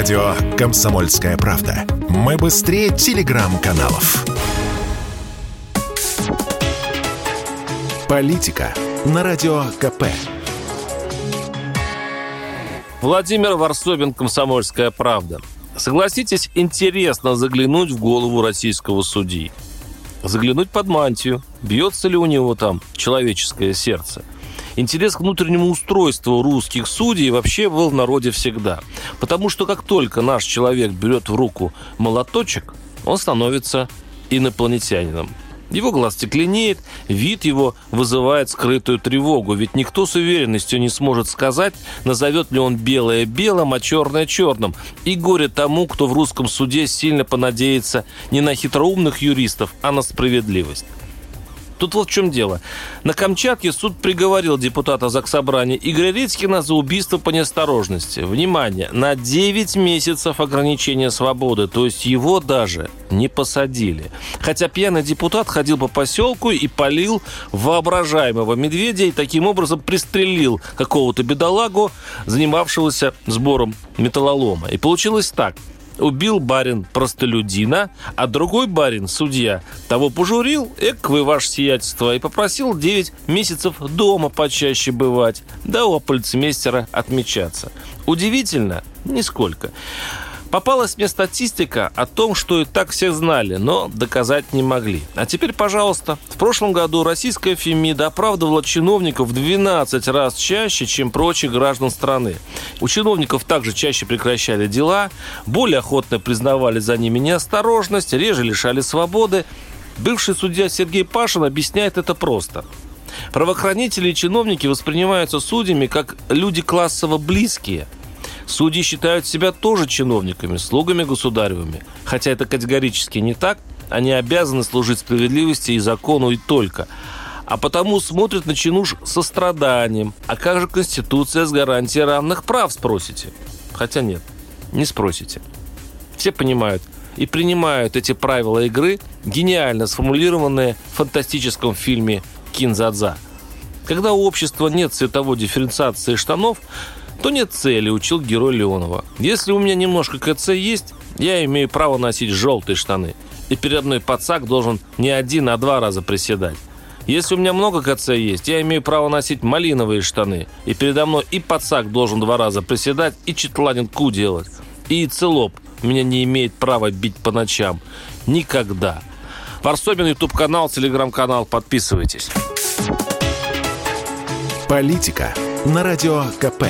Радио «Комсомольская правда». Мы быстрее телеграм-каналов. Политика на Радио КП. Владимир Варсобин, «Комсомольская правда». Согласитесь, интересно заглянуть в голову российского судьи. Заглянуть под мантию. Бьется ли у него там человеческое сердце? Интерес к внутреннему устройству русских судей вообще был в народе всегда. Потому что как только наш человек берет в руку молоточек, он становится инопланетянином. Его глаз стекленеет, вид его вызывает скрытую тревогу, ведь никто с уверенностью не сможет сказать, назовет ли он белое белым, а черное черным. И горе тому, кто в русском суде сильно понадеется не на хитроумных юристов, а на справедливость. Тут вот в чем дело. На Камчатке суд приговорил депутата Заксобрания Игоря Редькина за убийство по неосторожности. Внимание, на 9 месяцев ограничения свободы, то есть его даже не посадили. Хотя пьяный депутат ходил по поселку и полил воображаемого медведя и таким образом пристрелил какого-то бедолагу, занимавшегося сбором металлолома. И получилось так – убил барин простолюдина, а другой барин, судья, того пожурил, эк вы, ваше сиятельство, и попросил 9 месяцев дома почаще бывать, да у полицмейстера отмечаться. Удивительно? Нисколько. Попалась мне статистика о том, что и так все знали, но доказать не могли. А теперь, пожалуйста. В прошлом году российская Фемида оправдывала чиновников в 12 раз чаще, чем прочих граждан страны. У чиновников также чаще прекращали дела, более охотно признавали за ними неосторожность, реже лишали свободы. Бывший судья Сергей Пашин объясняет это просто. Правоохранители и чиновники воспринимаются судьями как люди классово близкие – Судьи считают себя тоже чиновниками, слугами государевыми. Хотя это категорически не так. Они обязаны служить справедливости и закону и только. А потому смотрят на чинуш со страданием. А как же Конституция с гарантией равных прав, спросите? Хотя нет, не спросите. Все понимают и принимают эти правила игры, гениально сформулированные в фантастическом фильме «Кинзадза». Когда у общества нет цветовой дифференциации штанов, то нет цели, учил герой Леонова. Если у меня немножко КЦ есть, я имею право носить желтые штаны. И перед мной пацак должен не один, а два раза приседать. Если у меня много КЦ есть, я имею право носить малиновые штаны. И передо мной и пацак должен два раза приседать, и четланин ку делать. И целоп меня не имеет права бить по ночам. Никогда. Варсобин, YouTube-канал, телеграм-канал. Подписывайтесь. Политика на Радио КП.